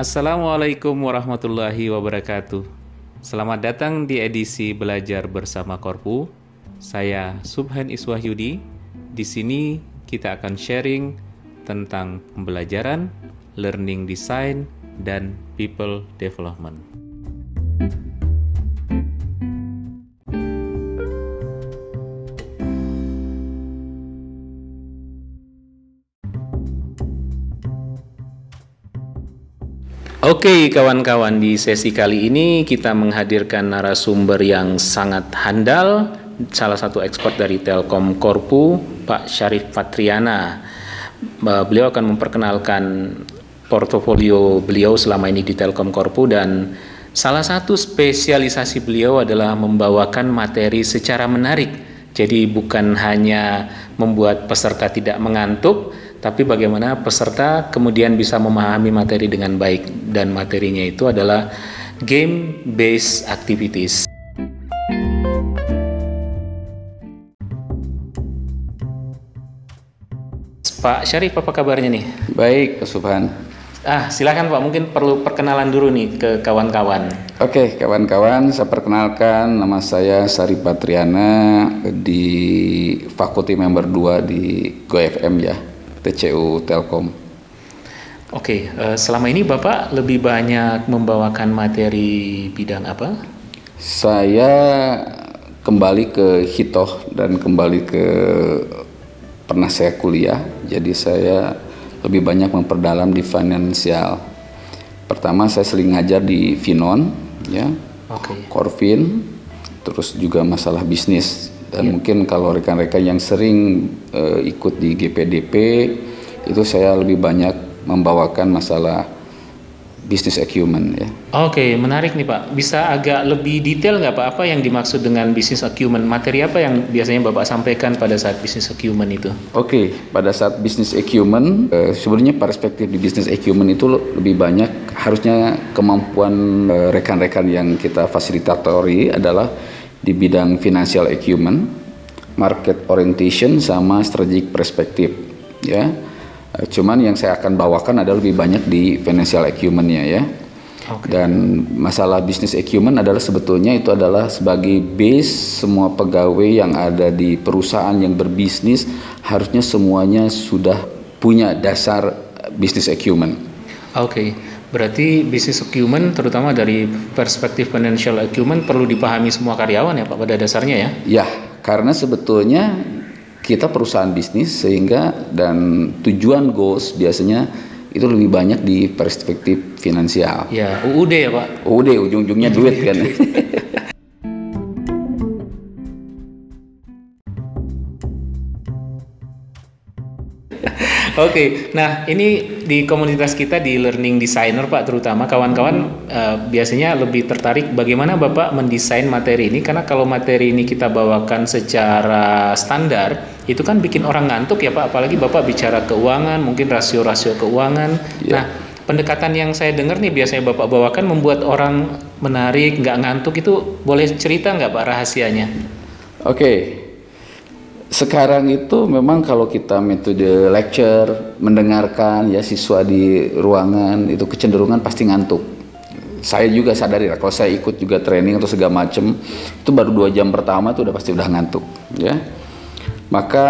Assalamualaikum warahmatullahi wabarakatuh. Selamat datang di edisi Belajar Bersama Korpu. Saya Subhan Iswahyudi. Di sini kita akan sharing tentang pembelajaran, learning design, dan people development. Oke kawan-kawan di sesi kali ini kita menghadirkan narasumber yang sangat handal salah satu ekspor dari Telkom Korpu Pak Syarif Fatriana. Beliau akan memperkenalkan portofolio beliau selama ini di Telkom Korpu dan salah satu spesialisasi beliau adalah membawakan materi secara menarik. Jadi bukan hanya membuat peserta tidak mengantuk tapi bagaimana peserta kemudian bisa memahami materi dengan baik dan materinya itu adalah game based activities. Pak Syarif apa kabarnya nih? Baik, Pak Subhan. Ah, silakan Pak, mungkin perlu perkenalan dulu nih ke kawan-kawan. Oke, kawan-kawan, saya perkenalkan nama saya Sari Patriana di Fakulti Member 2 di GoFM ya. TCU Telkom. Oke, uh, selama ini Bapak lebih banyak membawakan materi bidang apa? Saya kembali ke hitoh dan kembali ke pernah saya kuliah, jadi saya lebih banyak memperdalam di finansial. Pertama saya sering ngajar di Finon, ya, okay. Corvin, terus juga masalah bisnis dan yeah. mungkin kalau rekan-rekan yang sering uh, ikut di GPDP itu saya lebih banyak membawakan masalah bisnis acumen ya. Oke, okay, menarik nih Pak. Bisa agak lebih detail nggak Pak apa yang dimaksud dengan bisnis acumen? Materi apa yang biasanya Bapak sampaikan pada saat bisnis acumen itu? Oke, okay, pada saat bisnis acumen uh, sebenarnya perspektif di bisnis acumen itu lebih banyak harusnya kemampuan uh, rekan-rekan yang kita fasilitatori adalah di bidang financial acumen, market orientation sama strategic perspective ya. Eh, cuman yang saya akan bawakan adalah lebih banyak di financial acumennya ya. Okay. Dan masalah bisnis acumen adalah sebetulnya itu adalah sebagai base semua pegawai yang ada di perusahaan yang berbisnis harusnya semuanya sudah punya dasar bisnis acumen. Oke. Okay. Berarti bisnis acumen terutama dari perspektif financial acumen perlu dipahami semua karyawan ya Pak pada dasarnya ya? Ya, karena sebetulnya kita perusahaan bisnis sehingga dan tujuan goals biasanya itu lebih banyak di perspektif finansial. Ya, UUD ya Pak? UUD ujung-ujungnya duit kan. okay. nah ini di komunitas kita di learning designer Pak terutama kawan-kawan uh, biasanya lebih tertarik bagaimana Bapak mendesain materi ini karena kalau materi ini kita bawakan secara standar itu kan bikin orang ngantuk ya Pak apalagi Bapak bicara keuangan mungkin rasio-rasio keuangan. Yeah. Nah pendekatan yang saya dengar nih biasanya Bapak bawakan membuat orang menarik nggak ngantuk itu boleh cerita nggak Pak rahasianya? Oke, okay sekarang itu memang kalau kita metode lecture mendengarkan ya siswa di ruangan itu kecenderungan pasti ngantuk. Saya juga sadari lah kalau saya ikut juga training atau segala macem itu baru dua jam pertama itu udah pasti udah ngantuk ya. Maka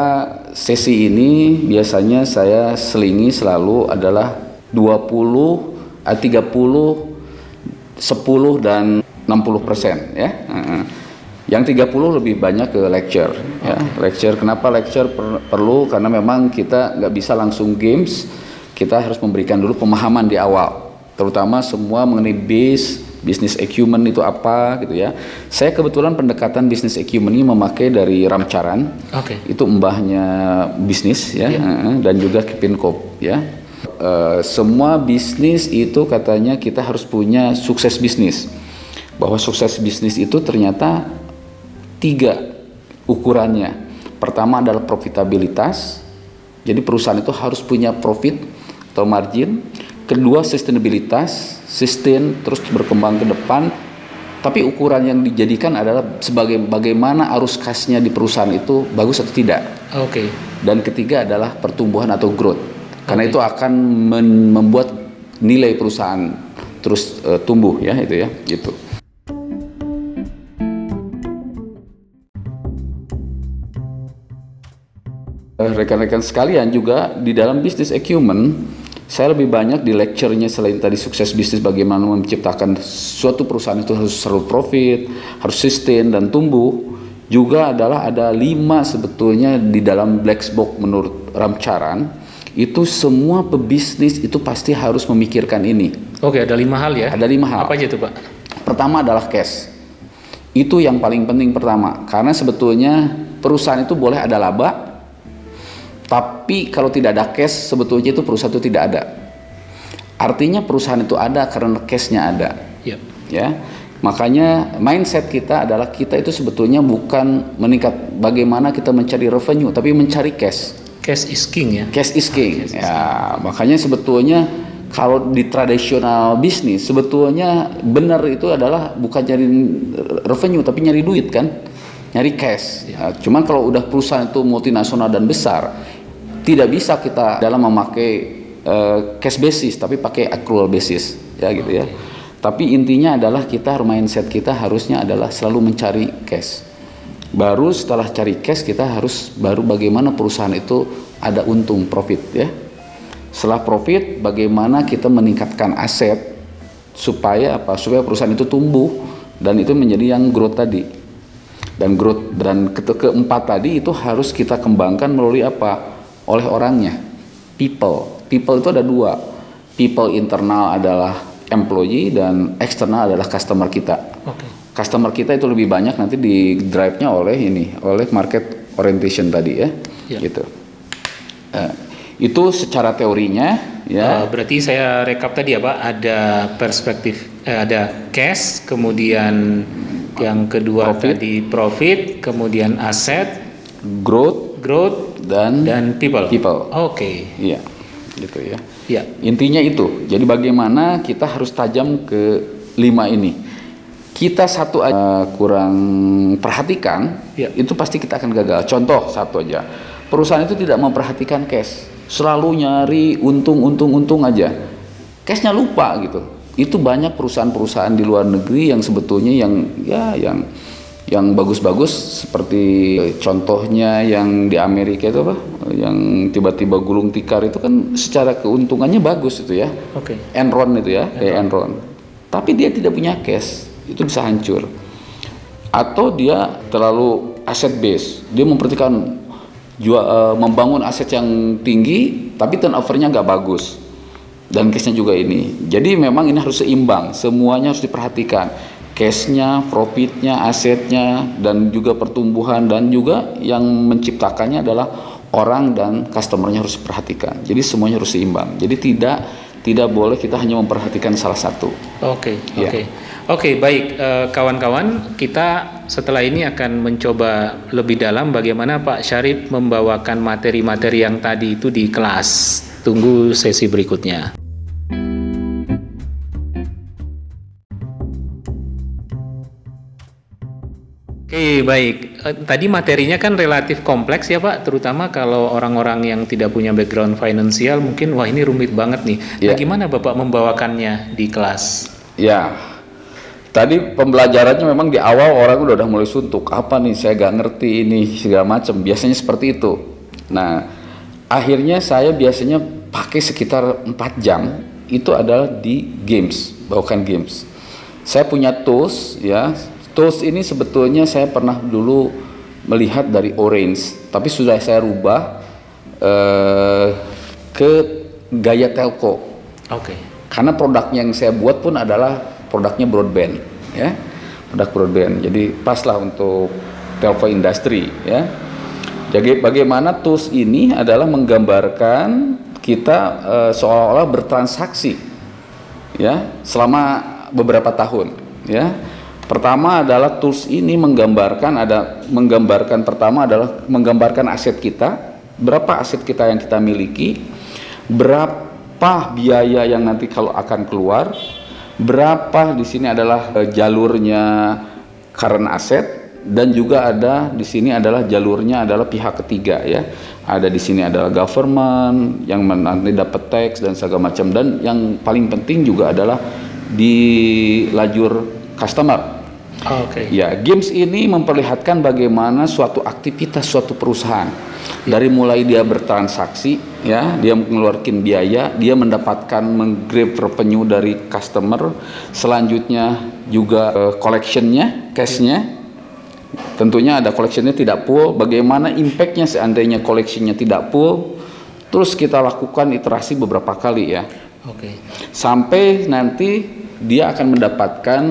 sesi ini biasanya saya selingi selalu adalah 20 30 10 dan 60 persen ya yang 30 lebih banyak ke lecture ya. Lecture kenapa lecture per perlu karena memang kita nggak bisa langsung games, kita harus memberikan dulu pemahaman di awal. Terutama semua mengenai base bisnis acumen itu apa gitu ya. Saya kebetulan pendekatan bisnis acumen ini memakai dari Ramcaran. Okay. Itu mbahnya bisnis ya yeah. dan juga Kepinkop ya. Uh, semua bisnis itu katanya kita harus punya sukses bisnis. Bahwa sukses bisnis itu ternyata tiga ukurannya. Pertama adalah profitabilitas. Jadi perusahaan itu harus punya profit atau margin. Kedua sustainabilitas, sustain terus berkembang ke depan. Tapi ukuran yang dijadikan adalah sebagai bagaimana arus kasnya di perusahaan itu bagus atau tidak. Oke. Okay. Dan ketiga adalah pertumbuhan atau growth. Karena okay. itu akan membuat nilai perusahaan terus uh, tumbuh ya itu ya gitu. Rekan-rekan sekalian juga di dalam bisnis acumen saya lebih banyak di lecture-nya selain tadi sukses bisnis bagaimana menciptakan suatu perusahaan itu harus selalu profit, harus sustain dan tumbuh juga adalah ada lima sebetulnya di dalam black box menurut Ramcaran itu semua pebisnis itu pasti harus memikirkan ini. Oke, ada lima hal ya? Ada lima hal. Apa aja itu Pak? Pertama adalah cash. Itu yang paling penting pertama, karena sebetulnya perusahaan itu boleh ada laba, tapi kalau tidak ada cash, sebetulnya itu perusahaan itu tidak ada. Artinya perusahaan itu ada karena cashnya ada. Yep. Ya, makanya mindset kita adalah kita itu sebetulnya bukan meningkat bagaimana kita mencari revenue, tapi mencari cash. Cash is king ya. Cash is king. Ya, makanya sebetulnya kalau di tradisional bisnis sebetulnya benar itu adalah bukan nyari revenue tapi nyari duit kan nyari cash. Ya, cuman kalau udah perusahaan itu multinasional dan besar, tidak bisa kita dalam memakai uh, cash basis tapi pakai accrual basis ya gitu ya. Tapi intinya adalah kita mindset kita harusnya adalah selalu mencari cash. Baru setelah cari cash kita harus baru bagaimana perusahaan itu ada untung profit ya. Setelah profit bagaimana kita meningkatkan aset supaya apa? Supaya perusahaan itu tumbuh dan itu menjadi yang growth tadi. Dan growth dan ke keempat tadi itu harus kita kembangkan melalui apa? Oleh orangnya. People. People itu ada dua. People internal adalah employee dan eksternal adalah customer kita. Okay. Customer kita itu lebih banyak nanti di drive-nya oleh ini, oleh market orientation tadi ya. Yeah. Gitu. Uh, itu secara teorinya ya. Uh, berarti saya rekap tadi ya Pak, ada perspektif eh, ada cash, kemudian yang kedua profit. tadi profit, kemudian aset, growth, growth, dan dan people. People. Oke. Okay. Iya. Gitu ya. Iya. Intinya itu. Jadi bagaimana kita harus tajam ke lima ini. Kita satu uh, kurang perhatikan, ya. itu pasti kita akan gagal. Contoh satu aja. Perusahaan itu tidak memperhatikan cash. Selalu nyari untung untung untung aja. Cashnya lupa gitu. Itu banyak perusahaan-perusahaan di luar negeri yang sebetulnya yang ya yang yang bagus-bagus seperti contohnya yang di Amerika itu apa? Yang tiba-tiba gulung tikar itu kan secara keuntungannya bagus itu ya. Oke. Okay. Enron itu ya kayak Enron. Tapi dia tidak punya cash itu bisa hancur. Atau dia terlalu aset base. Dia memperhatikan jual, uh, membangun aset yang tinggi tapi turnovernya nggak bagus. Dan cashnya juga ini. Jadi memang ini harus seimbang. Semuanya harus diperhatikan cashnya, profitnya, asetnya, dan juga pertumbuhan dan juga yang menciptakannya adalah orang dan customernya harus perhatikan. Jadi semuanya harus seimbang. Jadi tidak tidak boleh kita hanya memperhatikan salah satu. Oke, okay, ya. oke. Okay. Oke, okay, baik eh, kawan-kawan, kita setelah ini akan mencoba lebih dalam bagaimana Pak Syarif membawakan materi-materi yang tadi itu di kelas. Tunggu sesi berikutnya. Oke, baik. Eh, tadi materinya kan relatif kompleks ya Pak, terutama kalau orang-orang yang tidak punya background finansial mungkin wah ini rumit banget nih. Ya. Bagaimana Bapak membawakannya di kelas? Ya, tadi pembelajarannya memang di awal orang udah, udah mulai suntuk. Apa nih saya gak ngerti ini segala macam. Biasanya seperti itu. Nah, akhirnya saya biasanya pakai sekitar 4 jam itu adalah di games, bawakan games. Saya punya tools ya Tools ini sebetulnya saya pernah dulu melihat dari Orange, tapi sudah saya rubah uh, ke gaya telco. Oke. Okay. Karena produk yang saya buat pun adalah produknya broadband, ya, produk broadband. Jadi pas lah untuk telco industri, ya. Jadi bagaimana tools ini adalah menggambarkan kita uh, seolah-olah bertransaksi, ya, selama beberapa tahun, ya Pertama adalah tools ini menggambarkan ada menggambarkan pertama adalah menggambarkan aset kita, berapa aset kita yang kita miliki, berapa biaya yang nanti kalau akan keluar, berapa di sini adalah uh, jalurnya current aset dan juga ada di sini adalah jalurnya adalah pihak ketiga ya. Ada di sini adalah government yang nanti dapat tax dan segala macam. Dan yang paling penting juga adalah di lajur customer. Oh, Oke. Ya, games ini memperlihatkan bagaimana suatu aktivitas suatu perusahaan dari mulai dia bertransaksi, ya, dia mengeluarkan biaya, dia mendapatkan menggrab revenue dari customer, selanjutnya juga eh, collectionnya, cashnya, tentunya ada collectionnya tidak full. Bagaimana impactnya seandainya collectionnya tidak full? Terus kita lakukan iterasi beberapa kali ya, Oke. sampai nanti dia akan mendapatkan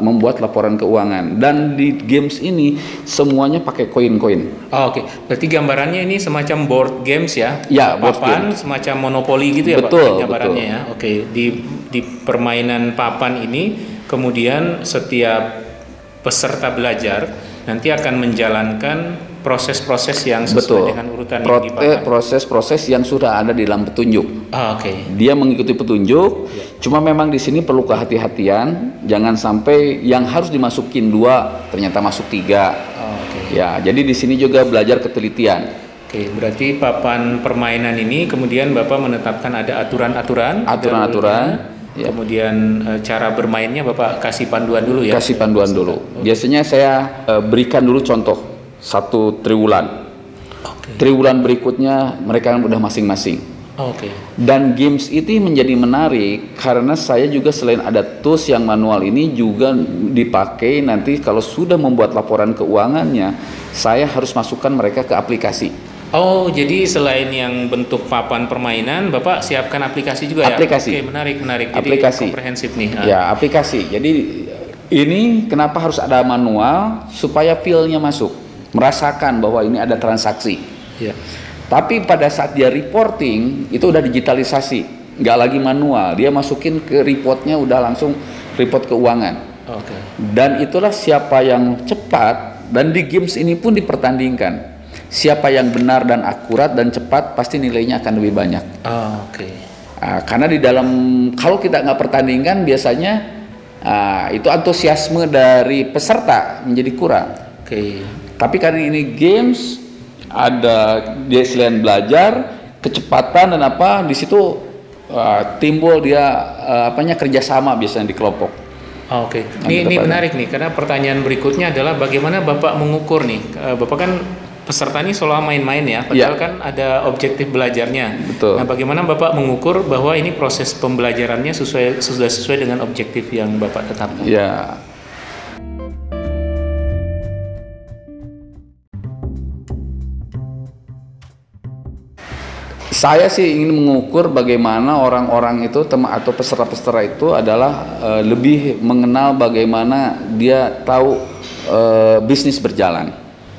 membuat laporan keuangan dan di games ini semuanya pakai koin-koin. Oh, Oke, berarti gambarannya ini semacam board games ya? Ya, board papan semacam monopoli gitu ya Betul, Pak? Gambarannya ya. Oke, di di permainan papan ini kemudian setiap peserta belajar nanti akan menjalankan proses-proses yang sesuai Betul. dengan urutan yang Prote- di papan. proses-proses yang sudah ada di dalam petunjuk. Ah, Oke. Dia mengikuti petunjuk, cuma memang di sini perlu kehati-hatian, jangan sampai yang harus dimasukin dua ternyata masuk tiga. Oh, Oke. Ya, jadi di sini juga belajar ketelitian. Oke, berarti papan permainan ini kemudian Bapak menetapkan ada aturan-aturan, Aturan-aturan, ya. Kemudian eh, cara bermainnya Bapak kasih panduan dulu ya. Kasih panduan dulu. Biasanya saya eh, berikan dulu contoh satu triwulan. Oke. Triwulan berikutnya mereka kan udah masing-masing. Oke. Dan games itu menjadi menarik karena saya juga selain ada tools yang manual ini juga dipakai nanti kalau sudah membuat laporan keuangannya, saya harus masukkan mereka ke aplikasi. Oh, jadi selain yang bentuk papan permainan, Bapak siapkan aplikasi juga ya? Aplikasi. Oke, menarik, menarik. Jadi Aplikasi. komprehensif nih. Ah. Ya, aplikasi. Jadi ini kenapa harus ada manual supaya feel-nya masuk, merasakan bahwa ini ada transaksi. Ya. Tapi pada saat dia reporting itu udah digitalisasi, nggak lagi manual. Dia masukin ke reportnya udah langsung report keuangan. Oke. Dan itulah siapa yang cepat dan di games ini pun dipertandingkan. Siapa yang benar dan akurat dan cepat pasti nilainya akan lebih banyak. Oh, Oke. Ah, karena di dalam kalau kita nggak pertandingkan biasanya ah, itu antusiasme dari peserta menjadi kurang. Oke. Tapi karena ini games ada dia selain belajar kecepatan dan apa di situ ah, timbul dia ah, apanya kerjasama biasanya di kelompok. Oh, Oke, Yang ini, ini menarik nih karena pertanyaan berikutnya adalah bagaimana Bapak mengukur nih? Eh, Bapak kan peserta ini seolah main-main ya, padahal Iya. kan ada objektif belajarnya. Betul. Nah, bagaimana Bapak mengukur bahwa ini proses pembelajarannya sesuai sudah sesuai dengan objektif yang Bapak tetapkan? Ya. Saya sih ingin mengukur bagaimana orang-orang itu tem- atau peserta-peserta itu adalah eh, lebih mengenal bagaimana dia tahu eh, bisnis berjalan.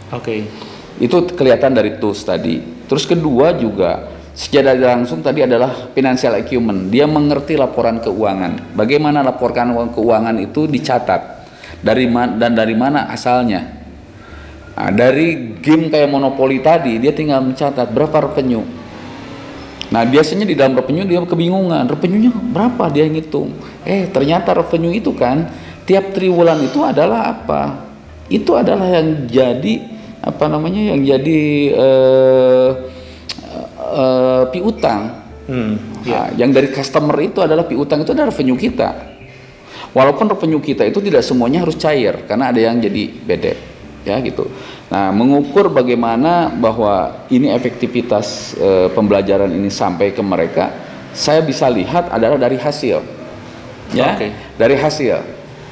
Oke. Itu kelihatan dari tools tadi. Terus kedua juga secara langsung tadi adalah financial acumen. Dia mengerti laporan keuangan. Bagaimana laporan keuangan itu dicatat dari dan dari mana asalnya. Nah, dari game kayak monopoli tadi dia tinggal mencatat berapa revenue. Nah biasanya di dalam revenue dia kebingungan revenue-nya berapa dia ngitung. Eh ternyata revenue itu kan tiap triwulan itu adalah apa? Itu adalah yang jadi apa namanya yang jadi eh, eh, piutang. Hmm. Nah, yang dari customer itu adalah piutang itu adalah revenue kita. Walaupun revenue kita itu tidak semuanya harus cair karena ada yang jadi bedek ya gitu. Nah, mengukur bagaimana bahwa ini efektivitas eh, pembelajaran ini sampai ke mereka, saya bisa lihat adalah dari hasil. Ya, Oke. dari hasil.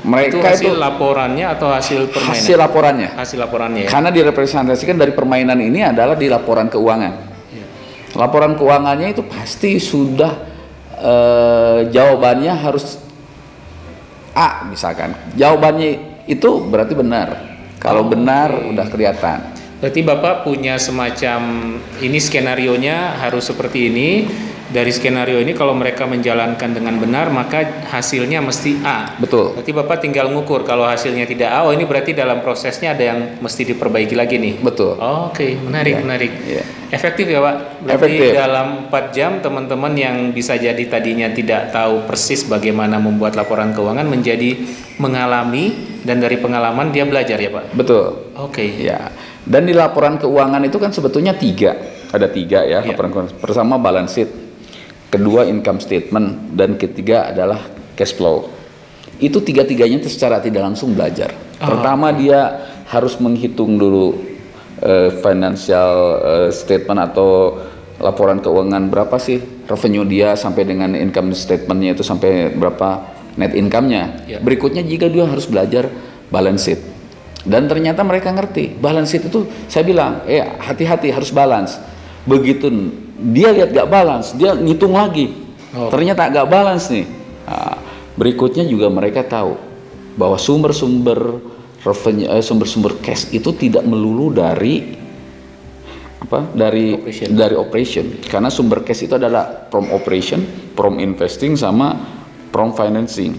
Itu Mereka hasil itu, laporannya atau hasil permainan? hasil laporannya. Hasil laporannya ya. Karena direpresentasikan dari permainan ini adalah di laporan keuangan. Iya. Laporan keuangannya itu pasti sudah eh, jawabannya harus A misalkan. Jawabannya itu berarti benar. Kalau Oh, benar udah kelihatan. Berarti Bapak punya semacam ini skenario-nya harus seperti ini. Dari skenario ini kalau mereka menjalankan dengan benar maka hasilnya mesti A. Betul. Berarti Bapak tinggal ngukur kalau hasilnya tidak A, oh ini berarti dalam prosesnya ada yang mesti diperbaiki lagi nih. Betul. Oh, Oke, menarik, Iya, menarik. iya. Efektif ya Pak. Berarti Efektif. dalam 4 jam teman-teman yang bisa jadi tadinya tidak tahu persis bagaimana membuat laporan keuangan menjadi mengalami dan dari pengalaman dia belajar ya Pak. Betul. Oke. Ya. Dan di laporan keuangan itu kan sebetulnya tiga, ada tiga ya Iya. laporan keuangan. Pertama balance sheet, kedua income statement, dan ketiga adalah cash flow. Itu tiga-tiganya itu secara tidak langsung belajar. Oh, Pertama dia harus menghitung dulu eh, financial eh, statement atau laporan keuangan berapa sih revenue dia sampai dengan income statementnya itu sampai berapa net income-nya. Ya. Berikutnya jika dia harus belajar balance sheet. Dan ternyata mereka ngerti balance sheet itu saya bilang, eh hati-hati harus balance. Begitu dia lihat gak balance, dia ngitung lagi. Oh. Ternyata gak balance nih. Nah, berikutnya juga mereka tahu bahwa sumber-sumber revenue, eh, sumber-sumber cash itu tidak melulu dari apa dari Operation. dari operation karena sumber cash itu adalah from operation, from investing sama from financing.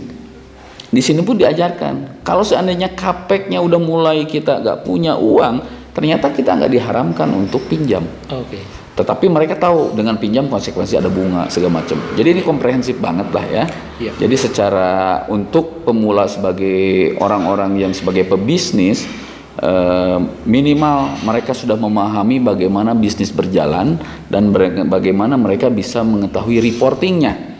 Di sini pun diajarkan kalau seandainya capeknya udah mulai kita nggak punya uang, ternyata kita nggak diharamkan untuk pinjam. Oke. Tetapi mereka tahu dengan pinjam konsekuensi ada bunga segala macam. Jadi ini komprehensif banget lah ya. Iya. Jadi secara untuk pemula sebagai orang-orang yang sebagai pebisnis eh, minimal mereka sudah memahami bagaimana bisnis berjalan dan bagaimana mereka bisa mengetahui reportingnya.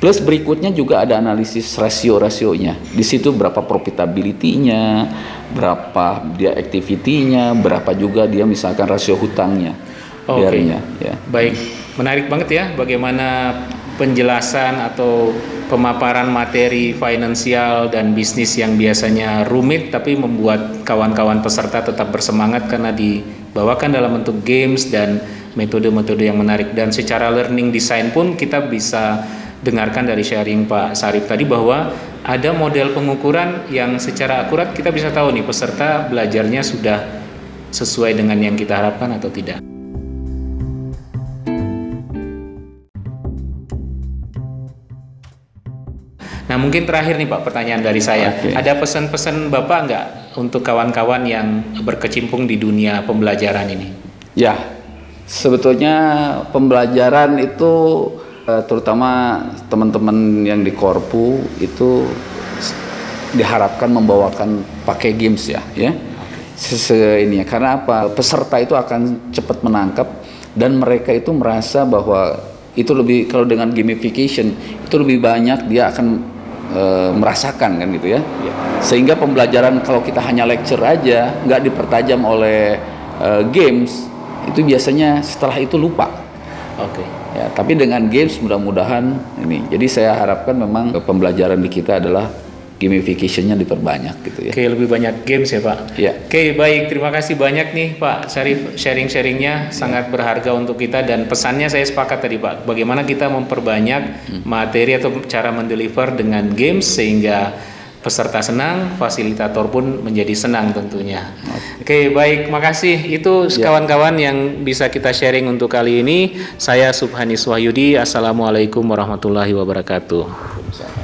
Plus berikutnya juga ada analisis rasio-rasionya. Di situ berapa profitability-nya, berapa dia activity-nya, berapa juga dia misalkan rasio hutangnya. Oke. Biarnya, ya. Baik, menarik banget ya bagaimana penjelasan atau pemaparan materi finansial dan bisnis yang biasanya rumit tapi membuat kawan-kawan peserta tetap bersemangat karena dibawakan dalam bentuk games dan metode-metode yang menarik dan secara learning design pun kita bisa dengarkan dari sharing Pak Sarif tadi bahwa ada model pengukuran yang secara akurat kita bisa tahu nih peserta belajarnya sudah sesuai dengan yang kita harapkan atau tidak. Nah mungkin terakhir nih Pak pertanyaan dari saya. Oke. Ada pesan-pesan Bapak nggak untuk kawan-kawan yang berkecimpung di dunia pembelajaran ini? Ya, sebetulnya pembelajaran itu eh, terutama teman-teman yang di Korpu itu diharapkan membawakan pakai games ya, ya. Sese ini ya. Karena apa? Peserta itu akan cepat menangkap dan mereka itu merasa bahwa itu lebih kalau dengan gamification itu lebih banyak dia akan eh, merasakan kan gitu ya. Sehingga pembelajaran kalau kita hanya lecture aja nggak dipertajam oleh eh, games itu biasanya setelah itu lupa. Oke. Ya, tapi dengan games mudah-mudahan ini. Jadi saya harapkan memang pembelajaran di kita adalah gamification-nya diperbanyak gitu ya. Oke, lebih banyak games ya Pak. Ya. Oke, baik. Terima kasih banyak nih Pak Syarif sharing-sharingnya sangat berharga untuk kita dan pesannya saya sepakat tadi Pak. Bagaimana kita memperbanyak materi atau cara mendeliver dengan games sehingga peserta senang, fasilitator pun menjadi senang tentunya. Oke, baik. Makasih. Itu kawan-kawan yang bisa kita sharing untuk kali ini. Saya Subhanis Wahyudi. Assalamualaikum warahmatullahi wabarakatuh.